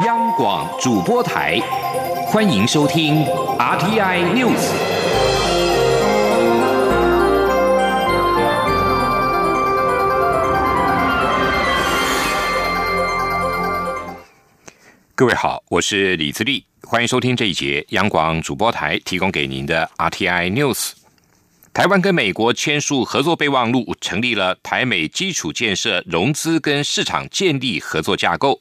央广主播台，欢迎收听 RTI News。各位好，我是李自立，欢迎收听这一节央广主播台提供给您的 RTI News。台湾跟美国签署合作备忘录，成立了台美基础建设融资跟市场建立合作架构。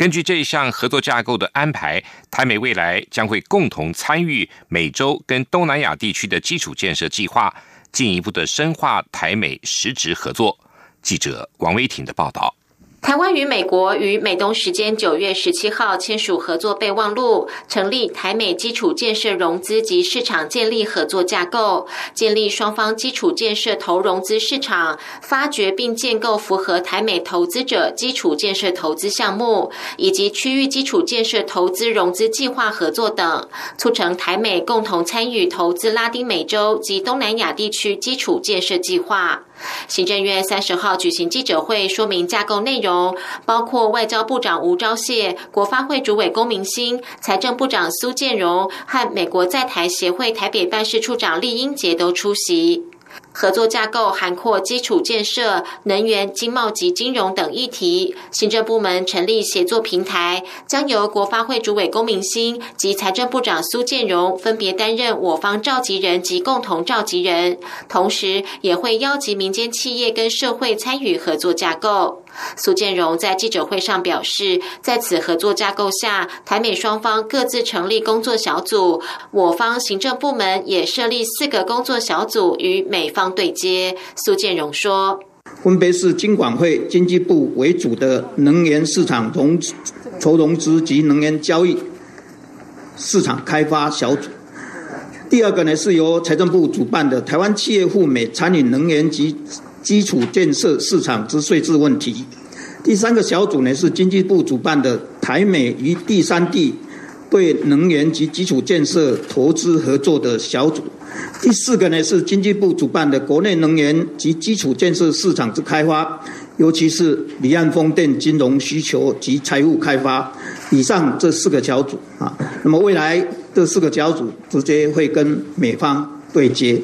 根据这一项合作架构的安排，台美未来将会共同参与美洲跟东南亚地区的基础建设计划，进一步的深化台美实质合作。记者王威挺的报道。台湾与美国于美东时间九月十七号签署合作备忘录，成立台美基础建设融资及市场建立合作架构，建立双方基础建设投融资市场，发掘并建构符合台美投资者基础建设投资项目，以及区域基础建设投资融资计划合作等，促成台美共同参与投资拉丁美洲及东南亚地区基础建设计划。行政院三十号举行记者会，说明架构内容，包括外交部长吴钊燮、国发会主委龚明鑫、财政部长苏建荣和美国在台协会台北办事处长厉英杰都出席。合作架构涵括基础建设、能源、经贸及金融等议题。行政部门成立协作平台，将由国发会主委龚明鑫及财政部长苏建荣分别担任我方召集人及共同召集人，同时也会邀集民间企业跟社会参与合作架构。苏建荣在记者会上表示，在此合作架构下，台美双方各自成立工作小组，我方行政部门也设立四个工作小组与美方对接。苏建荣说：“分别是经管会、经济部为主的能源市场融筹融资及能源交易市场开发小组；第二个呢是由财政部主办的台湾企业赴美参与能源及。”基础建设市场之税制问题。第三个小组呢是经济部主办的台美与第三地对能源及基础建设投资合作的小组。第四个呢是经济部主办的国内能源及基础建设市场之开发，尤其是离岸风电金融需求及财务开发。以上这四个小组啊，那么未来这四个小组直接会跟美方对接。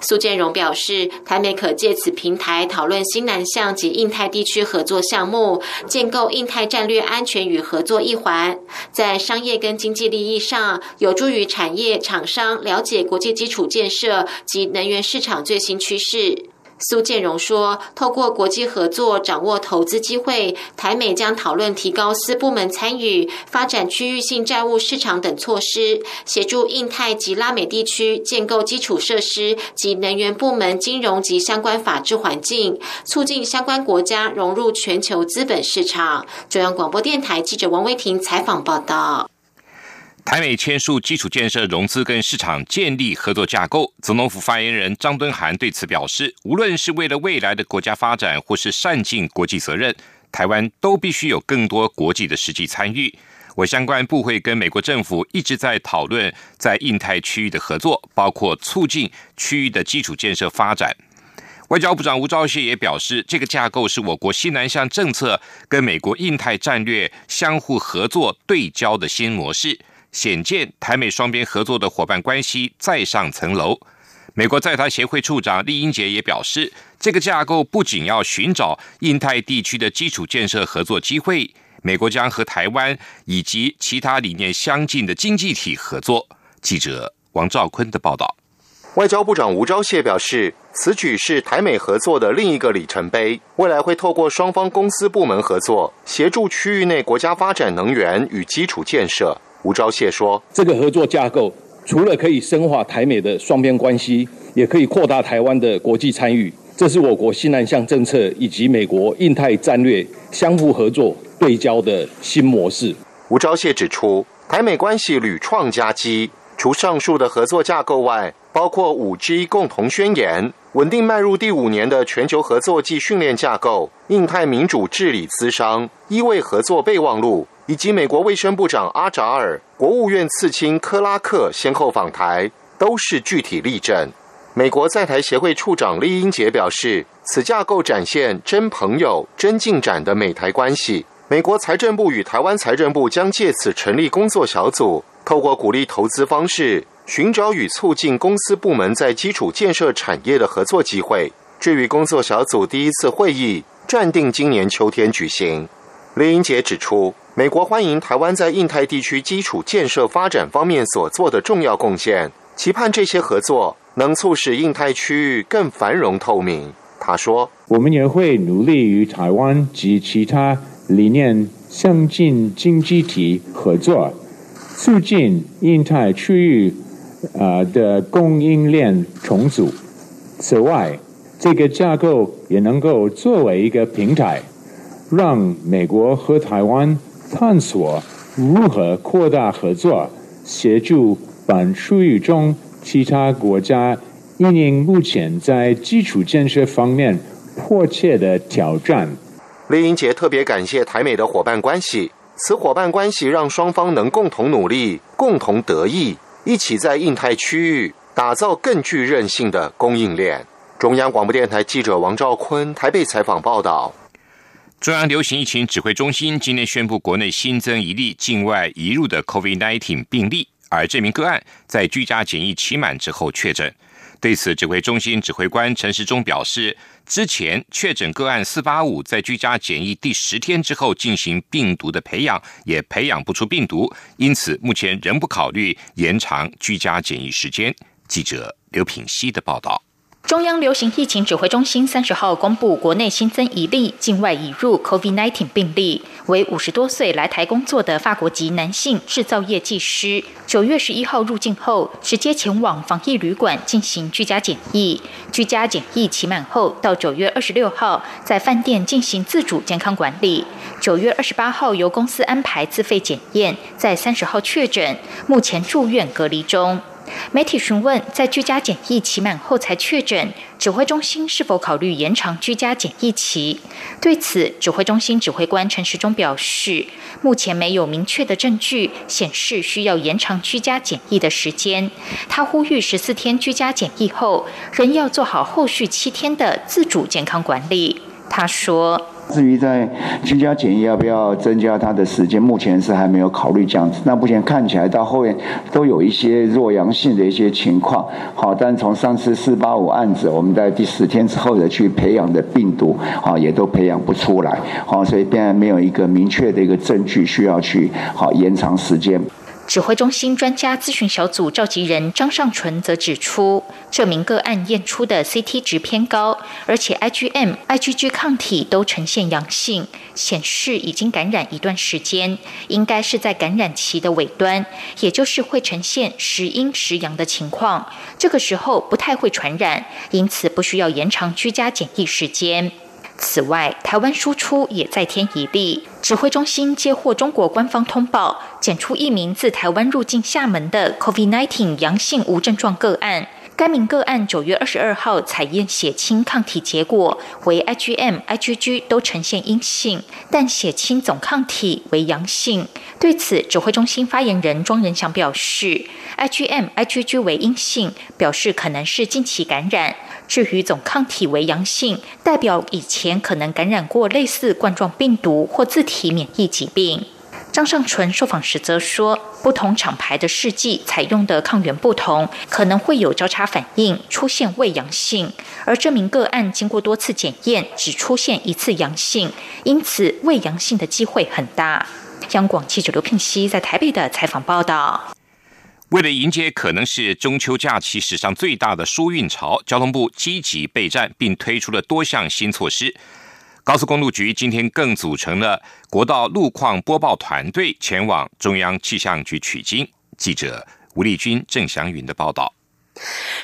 苏建荣表示，台美可借此平台讨论新南向及印太地区合作项目，建构印太战略安全与合作一环，在商业跟经济利益上，有助于产业厂商了解国际基础建设及能源市场最新趋势。苏建荣说：“透过国际合作，掌握投资机会，台美将讨论提高私部门参与、发展区域性债务市场等措施，协助印太及拉美地区建构基础设施及能源部门金融及相关法治环境，促进相关国家融入全球资本市场。”中央广播电台记者王威婷采访报道。台美签署基础建设融资跟市场建立合作架构，总统府发言人张敦涵对此表示，无论是为了未来的国家发展，或是善尽国际责任，台湾都必须有更多国际的实际参与。我相关部会跟美国政府一直在讨论在印太区域的合作，包括促进区域的基础建设发展。外交部长吴钊燮也表示，这个架构是我国西南向政策跟美国印太战略相互合作对焦的新模式。显见台美双边合作的伙伴关系再上层楼。美国在台协会处长厉英杰也表示，这个架构不仅要寻找印太地区的基础建设合作机会，美国将和台湾以及其他理念相近的经济体合作。记者王兆坤的报道。外交部长吴钊燮表示，此举是台美合作的另一个里程碑，未来会透过双方公司部门合作，协助区域内国家发展能源与基础建设。吴钊燮说：“这个合作架构除了可以深化台美的双边关系，也可以扩大台湾的国际参与。这是我国西南向政策以及美国印太战略相互合作对焦的新模式。”吴钊燮指出，台美关系屡创佳绩，除上述的合作架构外，包括五 G 共同宣言、稳定迈入第五年的全球合作暨训练架构、印太民主治理资商、依位合作备忘录。以及美国卫生部长阿扎尔、国务院次卿克拉克先后访台，都是具体例证。美国在台协会处长李英杰表示，此架构展现真朋友、真进展的美台关系。美国财政部与台湾财政部将借此成立工作小组，透过鼓励投资方式，寻找与促进公司部门在基础建设产业的合作机会。至于工作小组第一次会议，暂定今年秋天举行。李英杰指出，美国欢迎台湾在印太地区基础建设发展方面所做的重要贡献，期盼这些合作能促使印太区域更繁荣透明。他说：“我们也会努力与台湾及其他。”理念相近经济体合作，促进印太区域啊的供应链重组。此外，这个架构也能够作为一个平台，让美国和台湾探索如何扩大合作，协助本区域中其他国家应应目前在基础建设方面迫切的挑战。李英杰特别感谢台美的伙伴关系，此伙伴关系让双方能共同努力、共同得益，一起在印太区域打造更具韧性的供应链。中央广播电台记者王兆坤台北采访报道。中央流行疫情指挥中心今天宣布，国内新增一例境外移入的 COVID-19 病例，而这名个案在居家检疫期满之后确诊。对此，指挥中心指挥官陈时中表示，之前确诊个案四八五在居家检疫第十天之后进行病毒的培养，也培养不出病毒，因此目前仍不考虑延长居家检疫时间。记者刘品希的报道。中央流行疫情指挥中心三十号公布，国内新增一例境外引入 COVID-19 病例，为五十多岁来台工作的法国籍男性制造业技师。九月十一号入境后，直接前往防疫旅馆进行居家检疫。居家检疫期满后，到九月二十六号在饭店进行自主健康管理。九月二十八号由公司安排自费检验，在三十号确诊，目前住院隔离中。媒体询问，在居家检疫期满后才确诊，指挥中心是否考虑延长居家检疫期？对此，指挥中心指挥官陈时中表示，目前没有明确的证据显示需要延长居家检疫的时间。他呼吁十四天居家检疫后，仍要做好后续七天的自主健康管理。他说。至于在居家检疫要不要增加它的时间，目前是还没有考虑这样子。那目前看起来到后面都有一些弱阳性的一些情况。好，但从上次四八五案子，我们在第十天之后的去培养的病毒，啊也都培养不出来。好，所以现在没有一个明确的一个证据需要去好延长时间。指挥中心专家咨询小组召集人张尚纯则指出，这名个案验出的 CT 值偏高，而且 IgM、IgG 抗体都呈现阳性，显示已经感染一段时间，应该是在感染期的尾端，也就是会呈现时阴时阳的情况。这个时候不太会传染，因此不需要延长居家检疫时间。此外，台湾输出也再添一例。指挥中心接获中国官方通报，检出一名自台湾入境厦门的 COVID-19 阳性无症状个案。该名个案九月二十二号采验血清抗体结果为 IgM、IgG 都呈现阴性，但血清总抗体为阳性。对此，指挥中心发言人庄仁祥表示，IgM、IgG 为阴性，表示可能是近期感染。至于总抗体为阳性，代表以前可能感染过类似冠状病毒或自体免疫疾病。张尚纯受访时则说，不同厂牌的试剂采用的抗原不同，可能会有交叉反应，出现未阳性。而这名个案经过多次检验，只出现一次阳性，因此未阳性的机会很大。央广记者刘聘熙在台北的采访报道。为了迎接可能是中秋假期史上最大的疏运潮，交通部积极备战，并推出了多项新措施。高速公路局今天更组成了国道路况播报团队，前往中央气象局取经。记者吴立军、郑祥云的报道。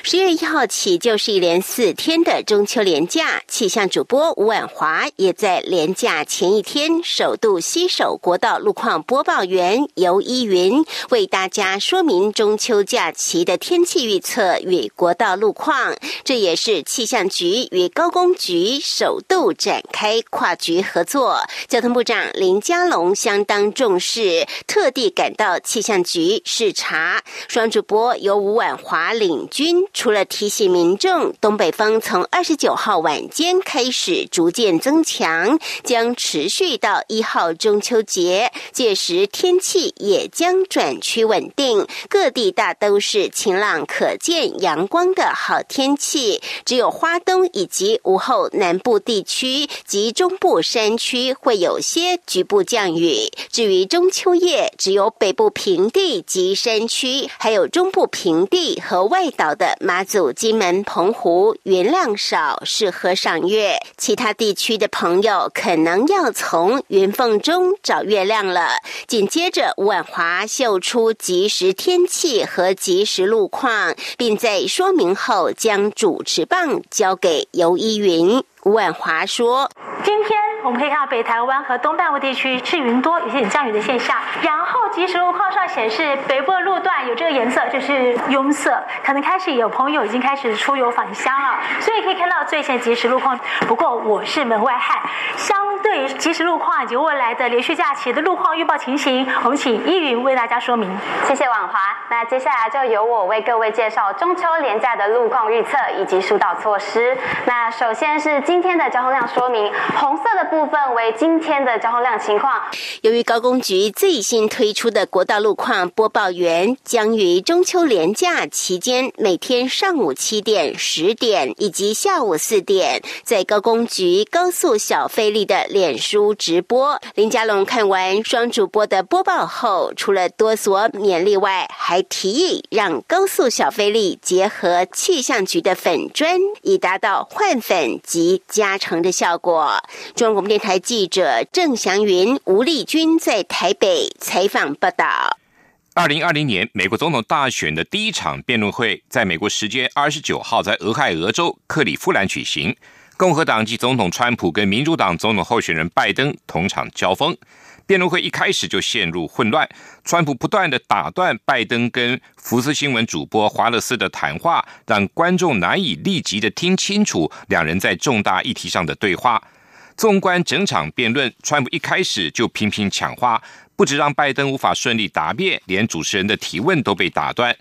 十月一号起就是一连四天的中秋连假，气象主播吴婉华也在连假前一天首度携手国道路况播报员尤依云，为大家说明中秋假期的天气预测与国道路况。这也是气象局与高工局首度展开跨局合作。交通部长林佳龙相当重视，特地赶到气象局视察。双主播由吴婉华领。领军，除了提醒民众，东北风从二十九号晚间开始逐渐增强，将持续到一号中秋节，届时天气也将转趋稳定，各地大都是晴朗可见阳光的好天气，只有花东以及午后南部地区及中部山区会有些局部降雨。至于中秋夜，只有北部平地及山区，还有中部平地和外岛的马祖、金门、澎湖，云量少，适合赏月。其他地区的朋友可能要从云缝中找月亮了。紧接着，吴婉华秀出即时天气和即时路况，并在说明后将主持棒交给尤依云。吴婉华说：“今天。”我们可以看到北台湾和东半部地区是云多，有些降雨的现象。然后即时路况上显示，北部的路段有这个颜色，就是拥塞，可能开始有朋友已经开始出游返乡了。所以可以看到最新即时路况。不过我是门外汉，相对于即时路况以及未来的连续假期的路况预报情形，我们请依云为大家说明。谢谢婉华。那接下来就由我为各位介绍中秋连假的路况预测以及疏导措施。那首先是今天的交通量说明，红色的。部分为今天的交通量情况。由于高工局最新推出的国道路况播报员将于中秋连假期间每天上午七点、十点以及下午四点，在高工局高速小费力的脸书直播。林家龙看完双主播的播报后，除了多所勉励外，还提议让高速小费力结合气象局的粉砖，以达到换粉及加成的效果。中。我们电台记者郑祥云、吴丽君在台北采访报道。二零二零年美国总统大选的第一场辩论会在美国时间二十九号在俄亥俄州克里夫兰举行，共和党籍总统川普跟民主党总统候选人拜登同场交锋。辩论会一开始就陷入混乱，川普不断的打断拜登跟福斯新闻主播华勒斯的谈话，让观众难以立即的听清楚两人在重大议题上的对话。纵观整场辩论，川普一开始就频频抢话，不止让拜登无法顺利答辩，连主持人的提问都被打断。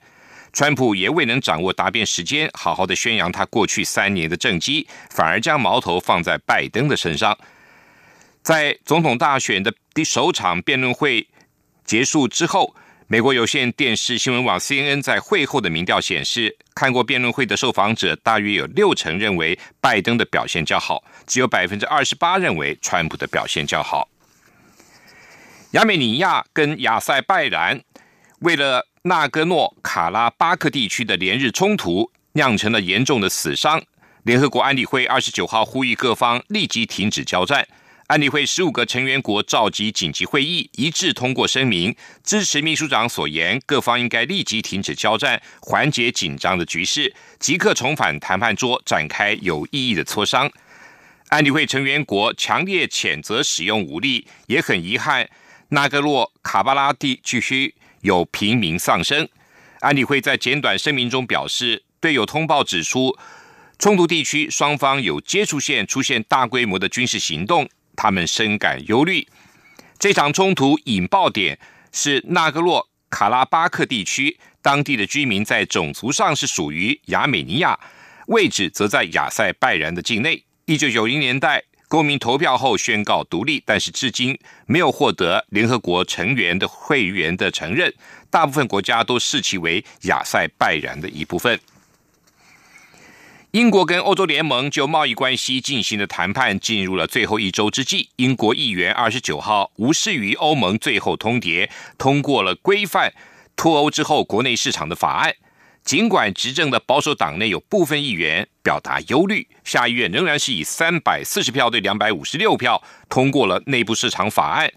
川普也未能掌握答辩时间，好好的宣扬他过去三年的政绩，反而将矛头放在拜登的身上。在总统大选的第首场辩论会结束之后。美国有线电视新闻网 CNN 在会后的民调显示，看过辩论会的受访者大约有六成认为拜登的表现较好，只有百分之二十八认为川普的表现较好。亚美尼亚跟亚塞拜然为了纳戈诺卡拉巴克地区的连日冲突，酿成了严重的死伤。联合国安理会二十九号呼吁各方立即停止交战。安理会十五个成员国召集紧急会议，一致通过声明，支持秘书长所言，各方应该立即停止交战，缓解紧张的局势，即刻重返谈判桌，展开有意义的磋商。安理会成员国强烈谴责使用武力，也很遗憾纳格洛卡巴拉地区有平民丧生。安理会在简短声明中表示，队友通报指出，冲突地区双方有接触线出现大规模的军事行动。他们深感忧虑。这场冲突引爆点是纳格洛卡拉巴克地区，当地的居民在种族上是属于亚美尼亚，位置则在亚塞拜然的境内。一九九零年代公民投票后宣告独立，但是至今没有获得联合国成员的会员的承认，大部分国家都视其为亚塞拜然的一部分。英国跟欧洲联盟就贸易关系进行的谈判进入了最后一周之际，英国议员二十九号无视于欧盟最后通牒，通过了规范脱欧之后国内市场的法案。尽管执政的保守党内有部分议员表达忧虑，下议院仍然是以三百四十票对两百五十六票通过了内部市场法案。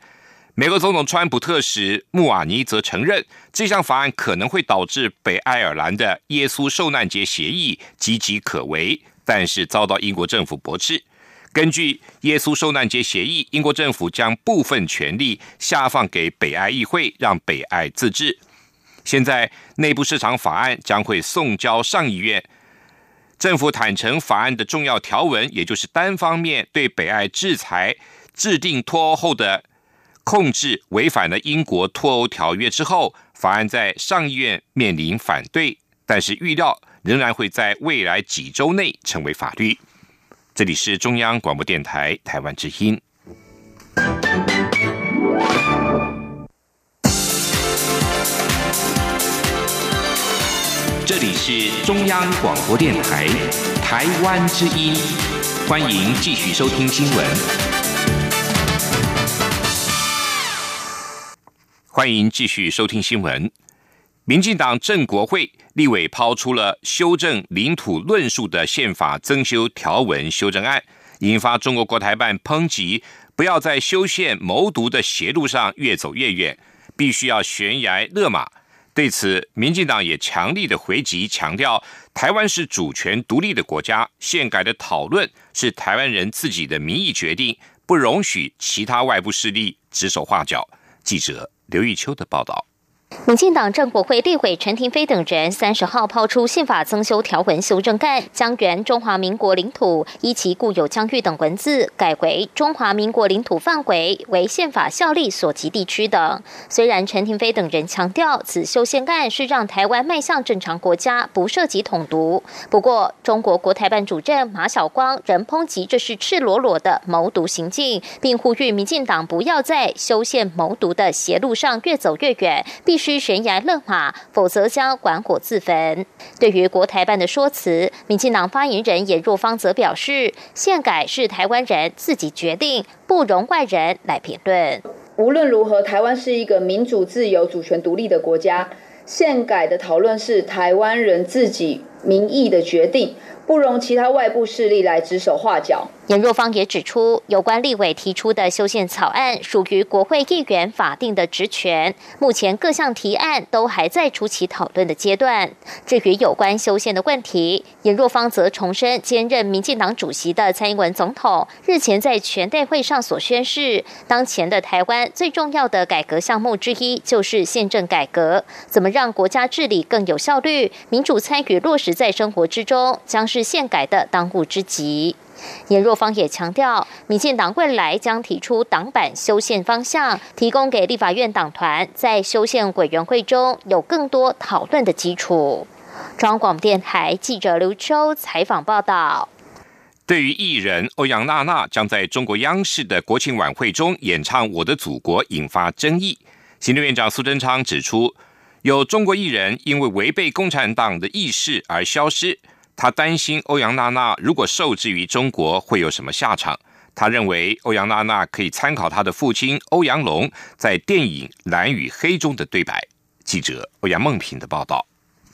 美国总统川普特使穆瓦尼则承认，这项法案可能会导致北爱尔兰的耶稣受难节协议岌岌可危，但是遭到英国政府驳斥。根据耶稣受难节协议，英国政府将部分权力下放给北爱议会，让北爱自治。现在内部市场法案将会送交上议院，政府坦诚法案的重要条文，也就是单方面对北爱制裁制定脱欧后的。控制违反了英国脱欧条约之后，法案在上议院面临反对，但是预料仍然会在未来几周内成为法律。这里是中央广播电台台湾之音。中央广播电台台湾之音，欢迎继续收听新闻。欢迎继续收听新闻。民进党正国会立委抛出了修正领土论述的宪法增修条文修正案，引发中国国台办抨击，不要在修宪谋独的邪路上越走越远，必须要悬崖勒马。对此，民进党也强力的回击，强调台湾是主权独立的国家，宪改的讨论是台湾人自己的民意决定，不容许其他外部势力指手画脚。记者刘玉秋的报道。民进党政国会立委陈廷飞等人三十号抛出宪法增修条文修正案，将原中华民国领土依其固有疆域等文字改为中华民国领土范围为宪法效力所及地区等。虽然陈廷飞等人强调此修宪案是让台湾迈向正常国家，不涉及统独，不过中国国台办主任马晓光仍抨击这是赤裸裸的谋独行径，并呼吁民进党不要在修宪谋独的邪路上越走越远，必须。悬崖勒马，否则将管火自焚。对于国台办的说辞，民进党发言人严若芳则表示，宪改是台湾人自己决定，不容外人来评论。无论如何，台湾是一个民主、自由、主权独立的国家，宪改的讨论是台湾人自己民意的决定。不容其他外部势力来指手画脚。严若芳也指出，有关立委提出的修宪草案属于国会议员法定的职权，目前各项提案都还在初期讨论的阶段。至于有关修宪的问题，严若芳则重申，兼任民进党主席的蔡英文总统日前在全代会上所宣示，当前的台湾最重要的改革项目之一就是宪政改革，怎么让国家治理更有效率、民主参与落实在生活之中，将是宪改的当务之急。严若芳也强调，民进党未来将提出党版修宪方向，提供给立法院党团在修宪委员会中有更多讨论的基础。中央广播电台记者刘秋采访报道。对于艺人欧阳娜娜将在中国央视的国庆晚会中演唱《我的祖国》，引发争议。行政院长苏贞昌指出，有中国艺人因为违背共产党的意识而消失。他担心欧阳娜娜如果受制于中国会有什么下场？他认为欧阳娜娜可以参考她的父亲欧阳龙在电影《蓝与黑》中的对白。记者欧阳梦平的报道。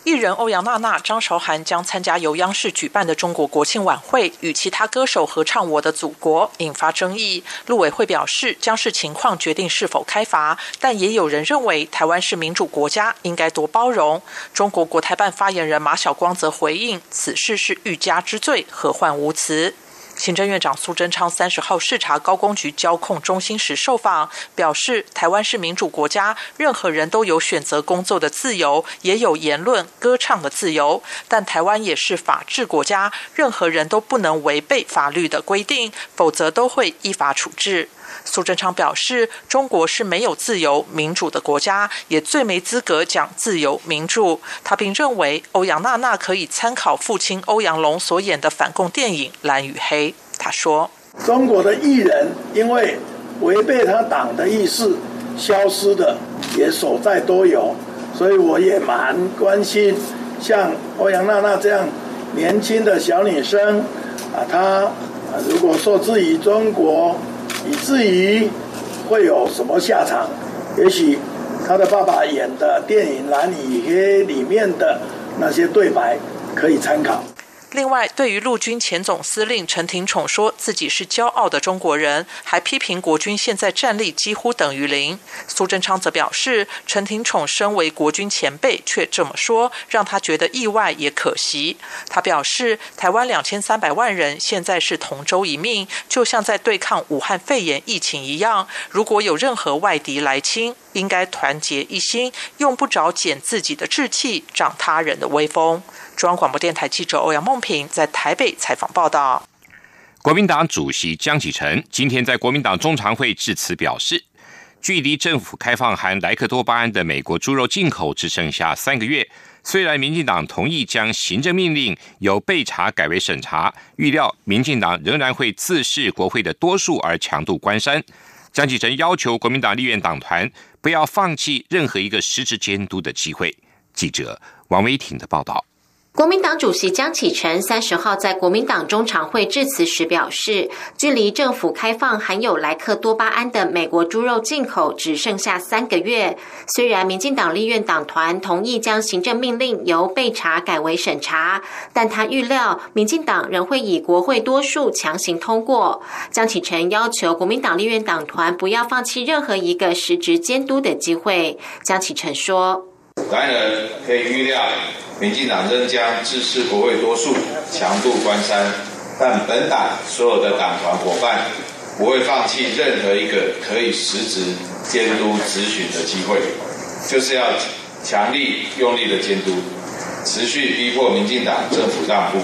艺人欧阳娜娜、张韶涵将参加由央视举办的中国国庆晚会，与其他歌手合唱《我的祖国》，引发争议。陆委会表示，将视情况决定是否开罚，但也有人认为台湾是民主国家，应该多包容。中国国台办发言人马晓光则回应，此事是欲加之罪，何患无辞。行政院长苏贞昌三十号视察高工局交控中心时受访，表示台湾是民主国家，任何人都有选择工作的自由，也有言论歌唱的自由。但台湾也是法治国家，任何人都不能违背法律的规定，否则都会依法处置。苏贞昌表示，中国是没有自由民主的国家，也最没资格讲自由民主。他并认为，欧阳娜娜可以参考父亲欧阳龙所演的反共电影《蓝与黑》。他说：“中国的艺人因为违背他党的意识消失的也所在多有，所以我也蛮关心，像欧阳娜娜这样年轻的小女生啊，她如果受制于中国。”以至于会有什么下场？也许他的爸爸演的电影《蓝与黑》里面的那些对白可以参考。另外，对于陆军前总司令陈廷宠说自己是骄傲的中国人，还批评国军现在战力几乎等于零。苏贞昌则表示，陈廷宠身为国军前辈却这么说，让他觉得意外也可惜。他表示，台湾两千三百万人现在是同舟一命，就像在对抗武汉肺炎疫情一样。如果有任何外敌来侵，应该团结一心，用不着减自己的志气，长他人的威风。中央广播电台记者欧阳梦平在台北采访报道。国民党主席江启臣今天在国民党中常会致辞表示，距离政府开放含莱克多巴胺的美国猪肉进口只剩下三个月。虽然民进党同意将行政命令由备查改为审查，预料民进党仍然会自视国会的多数而强渡关山。江启臣要求国民党立院党团不要放弃任何一个实质监督的机会。记者王维挺的报道。国民党主席江启臣三十号在国民党中常会致辞时表示，距离政府开放含有莱克多巴胺的美国猪肉进口只剩下三个月。虽然民进党立院党团同意将行政命令由备查改为审查，但他预料民进党仍会以国会多数强行通过。江启臣要求国民党立院党团不要放弃任何一个实质监督的机会。江启臣说：“然而，可以预料。”民进党仍将支持国会多数强渡关山，但本党所有的党团伙伴不会放弃任何一个可以实质监督咨询的机会，就是要强力用力的监督，持续逼迫民进党政府让步。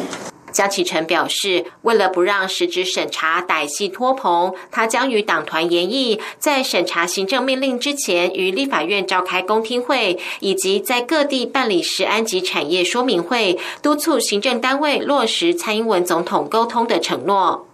江启臣表示，为了不让实质审查歹戏拖棚，他将与党团研议，在审查行政命令之前，于立法院召开公听会，以及在各地办理食安及产业说明会，督促行政单位落实蔡英文总统沟通的承诺。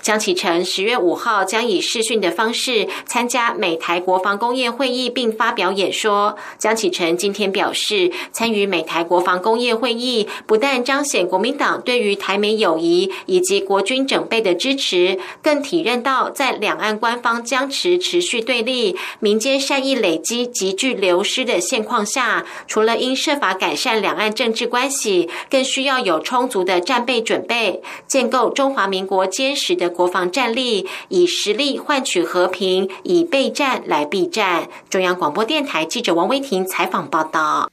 江启臣十月五号将以视讯的方式参加美台国防工业会议，并发表演说。江启臣今天表示，参与美台国防工业会议，不但彰显国民党对于台美友谊以及国军整备的支持，更体认到在两岸官方僵持、持续对立、民间善意累积急剧流失的现况下，除了应设法改善两岸政治关系，更需要有充足的战备准备，建构中华民国坚。实的国防战力，以实力换取和平，以备战来避战。中央广播电台记者王威婷采访报道。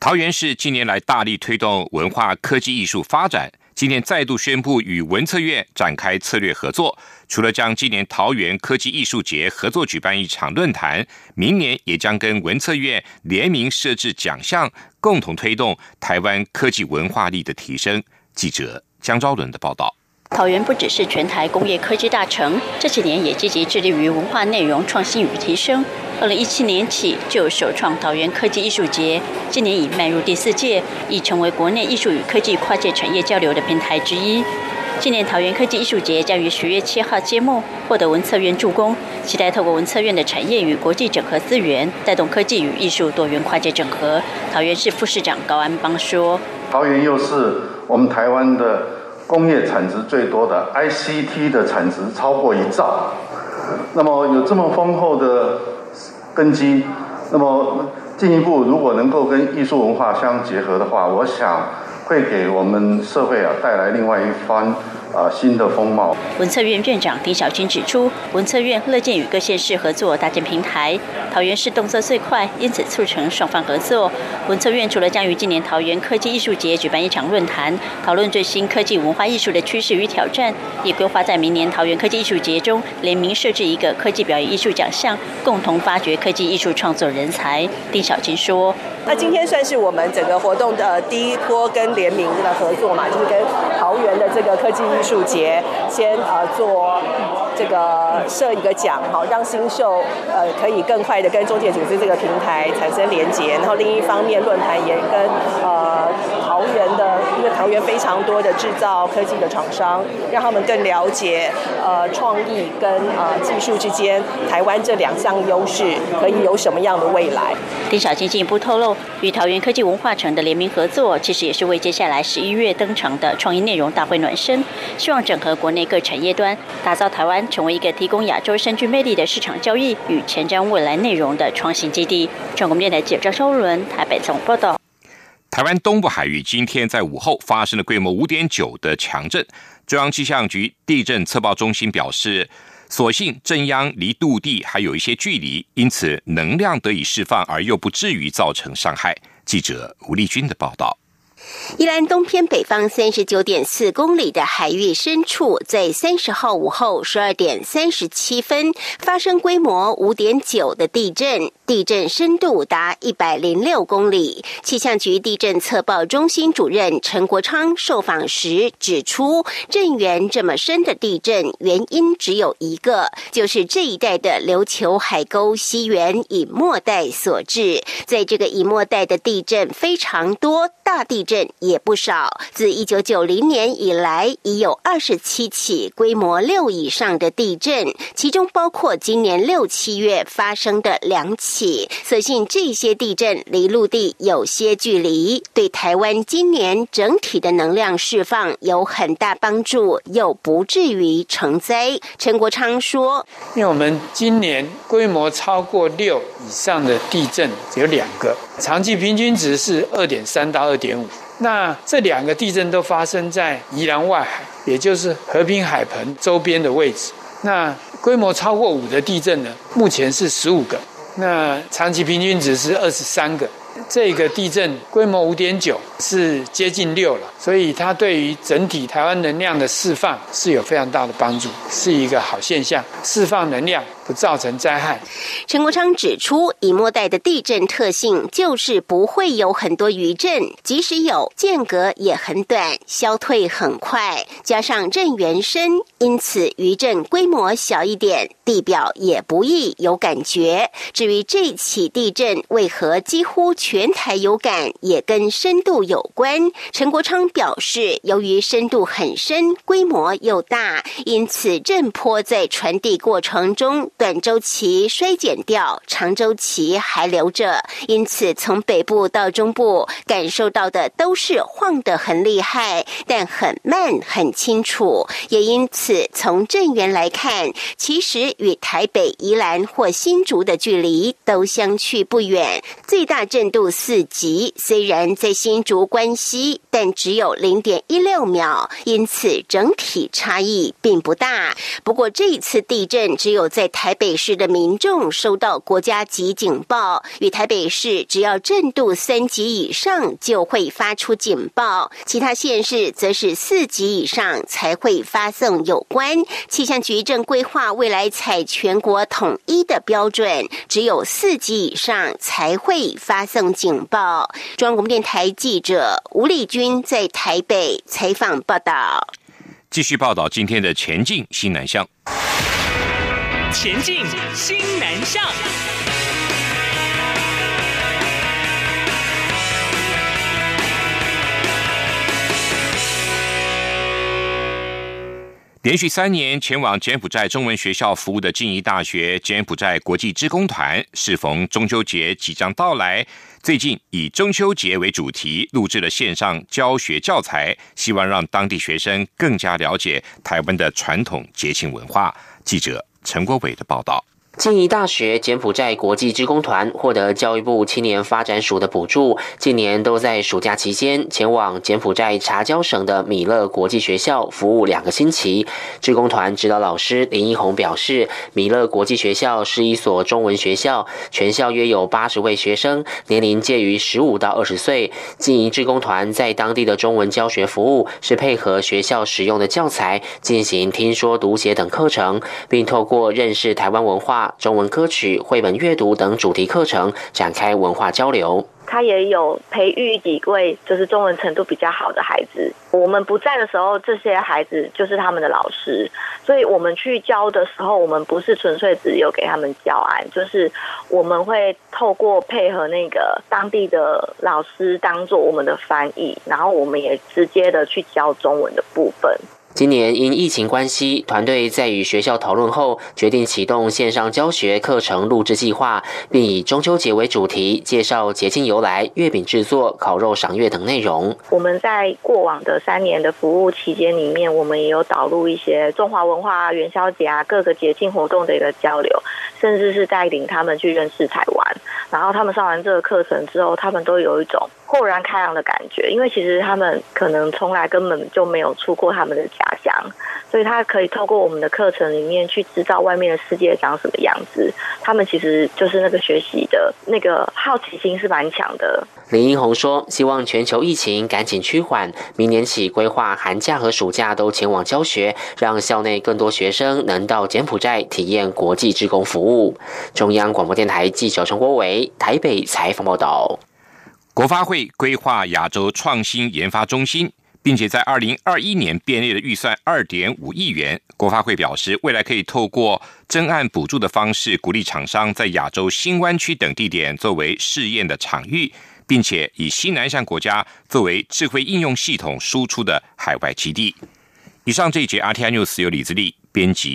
桃园市近年来大力推动文化、科技、艺术发展，今年再度宣布与文策院展开策略合作。除了将今年桃园科技艺术节合作举办一场论坛，明年也将跟文策院联名设置奖项，共同推动台湾科技文化力的提升。记者江昭伦的报道。桃园不只是全台工业科技大城，这几年也积极致力于文化内容创新与提升。二零一七年起就首创桃园科技艺术节，今年已迈入第四届，已成为国内艺术与科技跨界产业交流的平台之一。今年桃园科技艺术节将于十月七号揭幕，获得文策院助攻，期待透过文策院的产业与国际整合资源，带动科技与艺术多元跨界整合。桃园市副市长高安邦说：“桃园又是我们台湾的。”工业产值最多的 ICT 的产值超过一兆，那么有这么丰厚的根基，那么进一步如果能够跟艺术文化相结合的话，我想会给我们社会啊带来另外一番。啊，新的风貌。文策院院长丁小军指出，文策院乐见与各县市合作搭建平台。桃园市动作最快，因此促成双方合作。文策院除了将于今年桃园科技艺术节举办一场论坛，讨论最新科技文化艺术的趋势与挑战，也规划在明年桃园科技艺术节中联名设置一个科技表演艺术奖项，共同发掘科技艺术创作人才。丁小军说：“那今天算是我们整个活动的第一波跟联名的合作嘛，就是跟桃园的这个科技。”艺术节先呃做这个设一个奖，好让新秀呃可以更快的跟中介组织这个平台产生连接，然后另一方面论坛也跟呃桃园的，因为桃园非常多的制造科技的厂商，让他们更了解呃创意跟呃技术之间台湾这两项优势可以有什么样的未来。丁小金进一步透露，与桃园科技文化城的联名合作，其实也是为接下来十一月登场的创意内容大会暖身。希望整合国内各产业端，打造台湾成为一个提供亚洲深具魅力的市场交易与前瞻未来内容的创新基地。中国电台记者张收伦台北总报道。台湾东部海域今天在午后发生了规模五点九的强震，中央气象局地震测报中心表示，所幸镇央离陆地还有一些距离，因此能量得以释放，而又不至于造成伤害。记者吴丽君的报道。宜兰东偏北方三十九点四公里的海域深处，在三十号午后十二点三十七分发生规模五点九的地震，地震深度达一百零六公里。气象局地震测报中心主任陈国昌受访时指出，震源这么深的地震原因只有一个，就是这一带的琉球海沟西缘以末带所致。在这个以末带的地震非常多，大地震。也不少。自一九九零年以来，已有二十七起规模六以上的地震，其中包括今年六七月发生的两起。所幸这些地震离陆地有些距离，对台湾今年整体的能量释放有很大帮助，又不至于成灾。陈国昌说：“因为我们今年规模超过六以上的地震有两个，长期平均值是二点三到二点五。”那这两个地震都发生在宜兰外海，也就是和平海盆周边的位置。那规模超过五的地震呢？目前是十五个，那长期平均值是二十三个。这个地震规模五点九，是接近六了，所以它对于整体台湾能量的释放是有非常大的帮助，是一个好现象。释放能量不造成灾害。陈国昌指出，以末代的地震特性就是不会有很多余震，即使有，间隔也很短，消退很快，加上震源深，因此余震规模小一点，地表也不易有感觉。至于这起地震为何几乎全台有感，也跟深度有关。陈国昌表示，由于深度很深，规模又大，因此震波在传递过程中短周期衰减掉，长周期还留着。因此，从北部到中部感受到的都是晃得很厉害，但很慢、很清楚。也因此，从震源来看，其实与台北、宜兰或新竹的距离都相去不远。最大震。度四级，虽然在新竹关西，但只有零点一六秒，因此整体差异并不大。不过这一次地震只有在台台北市的民众收到国家级警报，与台北市只要震度三级以上就会发出警报，其他县市则是四级以上才会发送有关。气象局正规划未来采全国统一的标准，只有四级以上才会发送。警报！中央广播电台记者吴丽君在台北采访报道。继续报道今天的前进新南向。前进新南向。连续三年前往柬埔寨中文学校服务的静宜大学柬埔寨国际职工团，适逢中秋节即将到来，最近以中秋节为主题录制了线上教学教材，希望让当地学生更加了解台湾的传统节庆文化。记者陈国伟的报道。静宜大学柬埔寨国际职工团获得教育部青年发展署的补助，近年都在暑假期间前往柬埔寨查交省的米勒国际学校服务两个星期。职工团指导老师林一红表示，米勒国际学校是一所中文学校，全校约有八十位学生，年龄介于十五到二十岁。静宜职工团在当地的中文教学服务是配合学校使用的教材进行听说读写等课程，并透过认识台湾文化。中文歌曲、绘本阅读等主题课程展开文化交流。他也有培育几位就是中文程度比较好的孩子。我们不在的时候，这些孩子就是他们的老师。所以我们去教的时候，我们不是纯粹只有给他们教案，就是我们会透过配合那个当地的老师当做我们的翻译，然后我们也直接的去教中文的部分。今年因疫情关系，团队在与学校讨论后，决定启动线上教学课程录制计划，并以中秋节为主题，介绍节庆由来、月饼制作、烤肉赏月等内容。我们在过往的三年的服务期间里面，我们也有导入一些中华文化、元宵节啊各个节庆活动的一个交流，甚至是带领他们去认识台湾。然后他们上完这个课程之后，他们都有一种豁然开朗的感觉，因为其实他们可能从来根本就没有出过他们的家乡。所以他可以透过我们的课程里面去知道外面的世界长什么样子。他们其实就是那个学习的那个好奇心是蛮强的。林英红说：“希望全球疫情赶紧趋缓，明年起规划寒假和暑假都前往教学，让校内更多学生能到柬埔寨体验国际职工服务。”中央广播电台记者陈国伟台北采访报道。国发会规划亚洲创新研发中心，并且在二零二一年编列的预算二点五亿元。国发会表示，未来可以透过增案补助的方式，鼓励厂商在亚洲新湾区等地点作为试验的场域。并且以西南向国家作为智慧应用系统输出的海外基地。以上这一节 RTI News 由李自立编辑